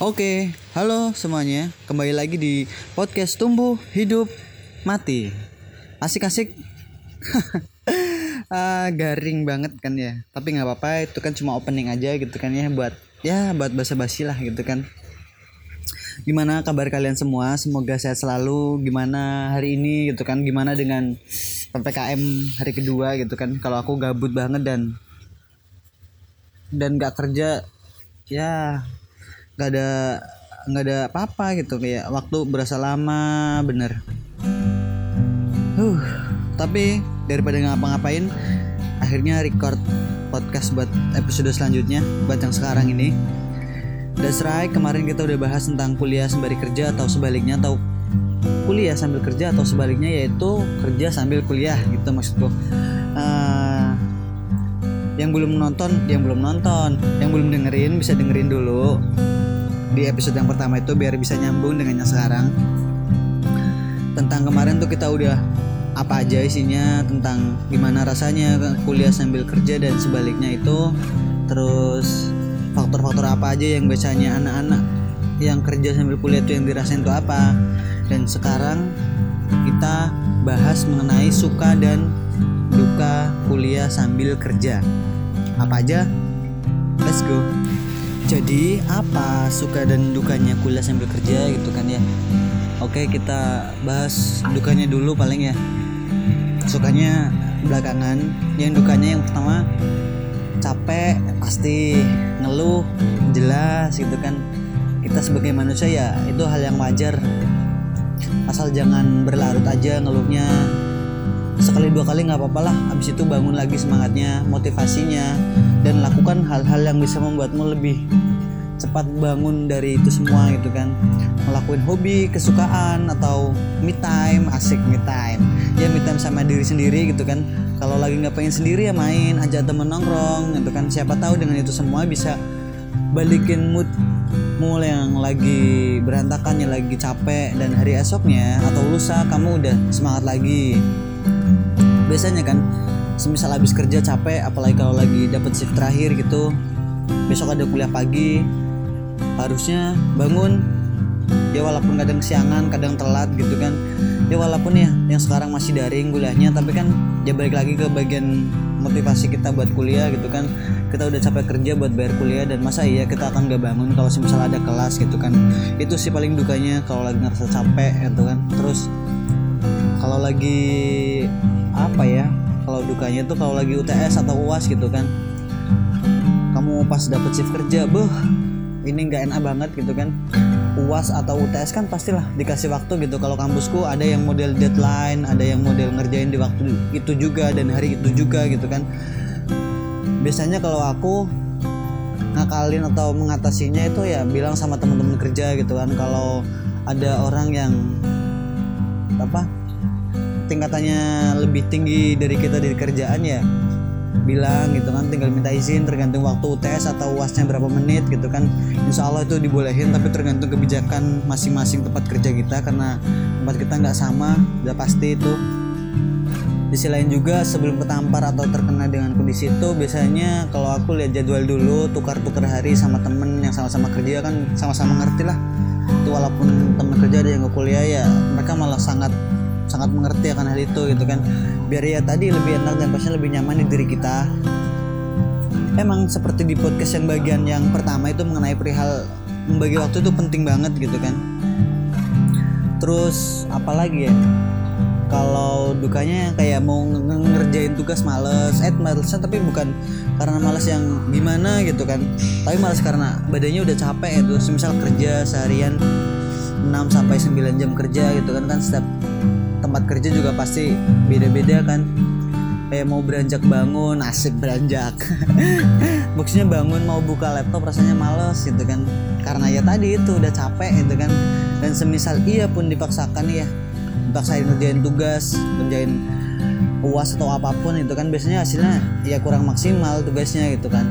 Oke, halo semuanya. Kembali lagi di podcast Tumbuh Hidup Mati. Asik-asik. ah, garing banget kan ya. Tapi nggak apa-apa, itu kan cuma opening aja gitu kan ya buat ya buat basa-basi lah gitu kan. Gimana kabar kalian semua? Semoga sehat selalu. Gimana hari ini gitu kan? Gimana dengan PPKM hari kedua gitu kan? Kalau aku gabut banget dan dan nggak kerja ya nggak ada nggak ada apa-apa gitu kayak waktu berasa lama bener. Uh tapi daripada ngapa-ngapain akhirnya record podcast buat episode selanjutnya buat yang sekarang ini. That's right, kemarin kita udah bahas tentang kuliah sembari kerja atau sebaliknya atau kuliah sambil kerja atau sebaliknya yaitu kerja sambil kuliah gitu maksudku. Uh, yang belum nonton yang belum nonton. Yang belum dengerin bisa dengerin dulu di episode yang pertama itu biar bisa nyambung dengan yang sekarang. Tentang kemarin tuh kita udah apa aja isinya tentang gimana rasanya kuliah sambil kerja dan sebaliknya itu. Terus faktor-faktor apa aja yang biasanya anak-anak yang kerja sambil kuliah itu yang dirasain tuh apa. Dan sekarang kita bahas mengenai suka dan duka kuliah sambil kerja. Apa aja? Let's go jadi apa suka dan dukanya kuliah sambil kerja gitu kan ya? Oke kita bahas dukanya dulu paling ya. Sukanya belakangan. Yang dukanya yang pertama capek pasti ngeluh jelas gitu kan. Kita sebagai manusia ya itu hal yang wajar. Asal jangan berlarut aja ngeluhnya. Sekali dua kali nggak apa-apa lah abis itu bangun lagi semangatnya motivasinya dan lakukan hal-hal yang bisa membuatmu lebih cepat bangun dari itu semua gitu kan. Ngelakuin hobi kesukaan atau me time asik me time. Ya me time sama diri sendiri gitu kan. Kalau lagi nggak pengen sendiri ya main ajak temen nongkrong gitu kan. Siapa tahu dengan itu semua bisa balikin mood mulai yang lagi berantakan yang lagi capek dan hari esoknya atau lusa kamu udah semangat lagi. Biasanya kan semisal habis kerja capek apalagi kalau lagi dapat shift terakhir gitu besok ada kuliah pagi harusnya bangun. Ya walaupun kadang siangan kadang telat gitu kan. Ya walaupun ya yang sekarang masih daring kuliahnya tapi kan ya balik lagi ke bagian motivasi kita buat kuliah gitu kan. Kita udah capek kerja buat bayar kuliah dan masa iya kita akan gak bangun kalau misalnya ada kelas gitu kan. Itu sih paling dukanya kalau lagi ngerasa capek gitu kan. Terus kalau lagi apa ya kalau dukanya tuh kalau lagi UTS atau UAS gitu kan. Kamu pas dapet shift kerja beh ini nggak enak banget gitu kan. UAS atau UTS kan pastilah dikasih waktu gitu. Kalau kampusku ada yang model deadline ada yang model ngerjain di waktu itu juga dan hari itu juga gitu kan. Biasanya kalau aku ngakalin atau mengatasinya itu ya bilang sama teman-teman kerja gitu kan. Kalau ada orang yang apa tingkatannya lebih tinggi dari kita di kerjaan ya bilang gitu kan tinggal minta izin tergantung waktu UTS atau uasnya berapa menit gitu kan. Insya Allah itu dibolehin tapi tergantung kebijakan masing-masing tempat kerja kita karena tempat kita nggak sama udah pasti itu. Di sisi lain juga sebelum ketampar atau terkena dengan kondisi itu biasanya kalau aku lihat jadwal dulu tukar-tukar hari sama temen yang sama-sama kerja kan sama-sama ngerti lah. Itu walaupun teman kerja ada yang ke kuliah ya mereka malah sangat sangat mengerti akan hal itu gitu kan. Biar ya tadi lebih enak dan pastinya lebih nyaman di diri kita. Emang seperti di podcast yang bagian yang pertama itu mengenai perihal membagi waktu itu penting banget gitu kan. Terus apalagi ya? Kalau dukanya kayak mau ngerjain tugas males. Eh malesnya tapi bukan karena males yang gimana gitu kan. Tapi males karena badannya udah capek itu semisal kerja seharian 6 sampai 9 jam kerja gitu kan. Kan setiap tempat kerja juga pasti beda-beda kan. Kayak mau beranjak bangun asik beranjak. Maksudnya bangun mau buka laptop rasanya males gitu kan. Karena ya tadi itu udah capek gitu kan. Dan semisal iya pun dipaksakan ya. Dipaksain ngerjain tugas ngerjain uas atau apa pun itu kan biasanya hasilnya ya kurang maksimal tugasnya gitu kan.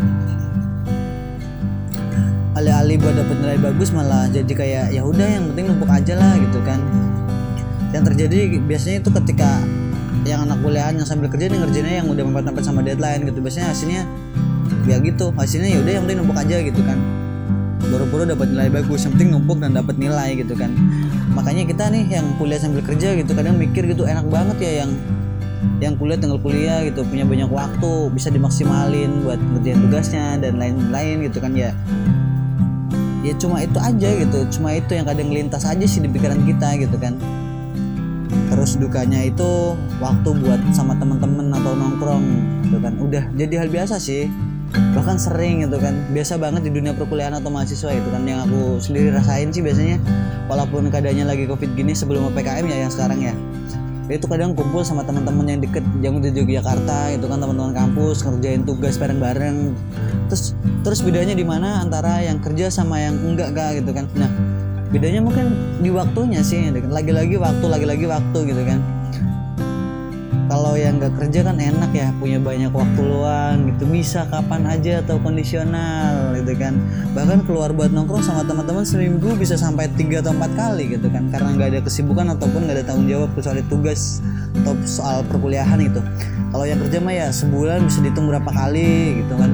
Alih-alih buat dapet nilai bagus malah jadi kayak ya udah yang penting numpuk aja lah gitu kan yang terjadi biasanya itu ketika yang anak kuliahan yang sambil kerja nih ngerjainnya yang udah mepet-mepet sama deadline gitu. Biasanya hasilnya ya gitu. Hasilnya ya udah yang penting numpuk aja gitu kan. Buru-buru dapat nilai bagus yang penting numpuk dan dapat nilai gitu kan. Makanya kita nih yang kuliah sambil kerja gitu kadang mikir gitu enak banget ya yang yang kuliah tinggal kuliah gitu. Punya banyak waktu bisa dimaksimalin buat ngerjain tugasnya dan lain-lain gitu kan ya. Ya cuma itu aja gitu. Cuma itu yang kadang lintas aja sih di pikiran kita gitu kan terus dukanya itu waktu buat sama temen-temen atau nongkrong gitu kan. Udah jadi hal biasa sih. Bahkan sering gitu kan. Biasa banget di dunia perkuliahan atau mahasiswa itu kan yang aku sendiri rasain sih biasanya. Walaupun keadaannya lagi covid gini sebelum ppkm ya yang sekarang ya. Itu kadang kumpul sama teman-teman yang deket yang di Yogyakarta itu kan teman-teman kampus ngerjain tugas bareng-bareng. Terus terus bedanya di mana antara yang kerja sama yang enggak enggak gitu kan. Nah bedanya mungkin di waktunya sih lagi-lagi waktu lagi-lagi waktu gitu kan. Kalau yang nggak kerja kan enak ya punya banyak waktu luang gitu. Bisa kapan aja atau kondisional gitu kan. Bahkan keluar buat nongkrong sama teman-teman seminggu bisa sampai tiga atau empat kali gitu kan. Karena nggak ada kesibukan ataupun nggak ada tanggung jawab kecuali tugas atau soal perkuliahan itu. Kalau yang kerja mah ya sebulan bisa dihitung berapa kali gitu kan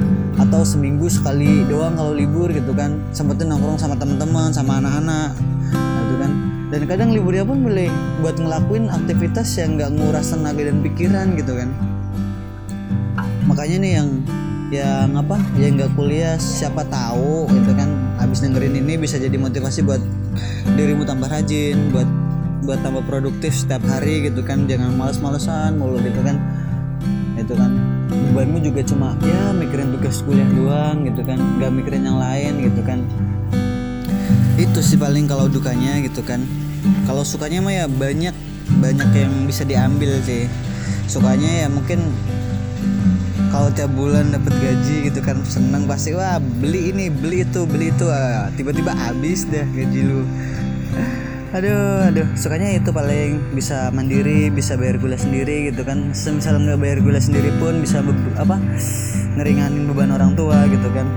atau seminggu sekali doang kalau libur gitu kan. Sempetin nongkrong sama teman-teman sama anak-anak gitu kan. Dan kadang liburnya pun boleh buat ngelakuin aktivitas yang nggak nguras tenaga dan pikiran gitu kan. Makanya nih yang yang apa yang nggak kuliah siapa tahu gitu kan abis dengerin ini bisa jadi motivasi buat dirimu tambah rajin buat buat tambah produktif setiap hari gitu kan. Jangan males-malesan mulu gitu kan itu kan. Bebanmu juga cuma ya mikirin tugas kuliah doang gitu kan. Nggak mikirin yang lain gitu kan. Itu sih paling kalau dukanya gitu kan. Kalau sukanya mah ya banyak banyak yang bisa diambil sih. Sukanya ya mungkin kalau tiap bulan dapat gaji gitu kan seneng pasti wah beli ini beli itu beli itu. Ah, tiba-tiba habis dah gaji lu aduh aduh sukanya itu paling bisa mandiri bisa bayar gula sendiri gitu kan. Semisal nggak bayar gula sendiri pun bisa apa ngeringanin beban orang tua gitu kan.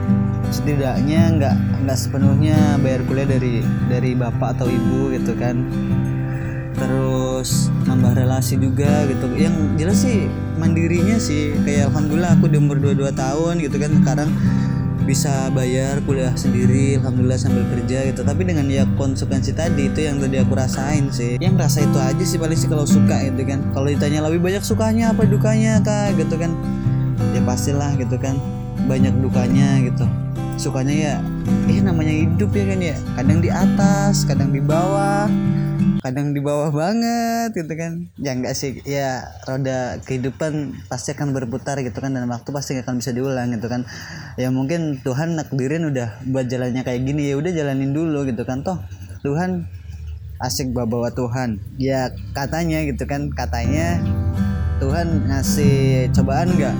Setidaknya nggak nggak sepenuhnya bayar kuliah dari dari bapak atau ibu gitu kan. Terus nambah relasi juga gitu. Yang jelas sih mandirinya sih kayak alhamdulillah aku di umur 22 tahun gitu kan. Sekarang bisa bayar kuliah sendiri alhamdulillah sambil kerja gitu. Tapi dengan ya konsekuensi tadi itu yang tadi aku rasain sih. Yang rasa itu aja sih paling sih kalau suka gitu kan. Kalau ditanya lebih banyak sukanya apa dukanya kak? Gitu kan. Ya pastilah gitu kan. Banyak dukanya gitu. Sukanya ya eh namanya hidup ya kan ya. Kadang di atas kadang di bawah kadang di bawah banget gitu kan. Ya enggak sih. Ya roda kehidupan pasti akan berputar gitu kan dan waktu pasti akan bisa diulang gitu kan. Ya mungkin Tuhan nakdirin udah buat jalannya kayak gini ya udah jalanin dulu gitu kan. Toh Tuhan asik bawa bawa Tuhan. Ya katanya gitu kan katanya Tuhan ngasih cobaan nggak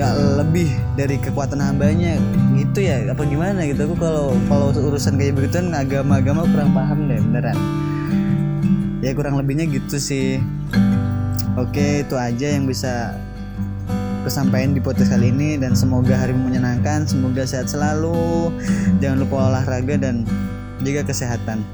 nggak lebih dari kekuatan hambanya. Gitu ya apa gimana gitu. Aku kalau kalau urusan kayak begituan agama-agama kurang paham deh beneran ya kurang lebihnya gitu sih. Oke itu aja yang bisa kesampaian di podcast kali ini dan semoga hari menyenangkan semoga sehat selalu. Jangan lupa olahraga dan jaga kesehatan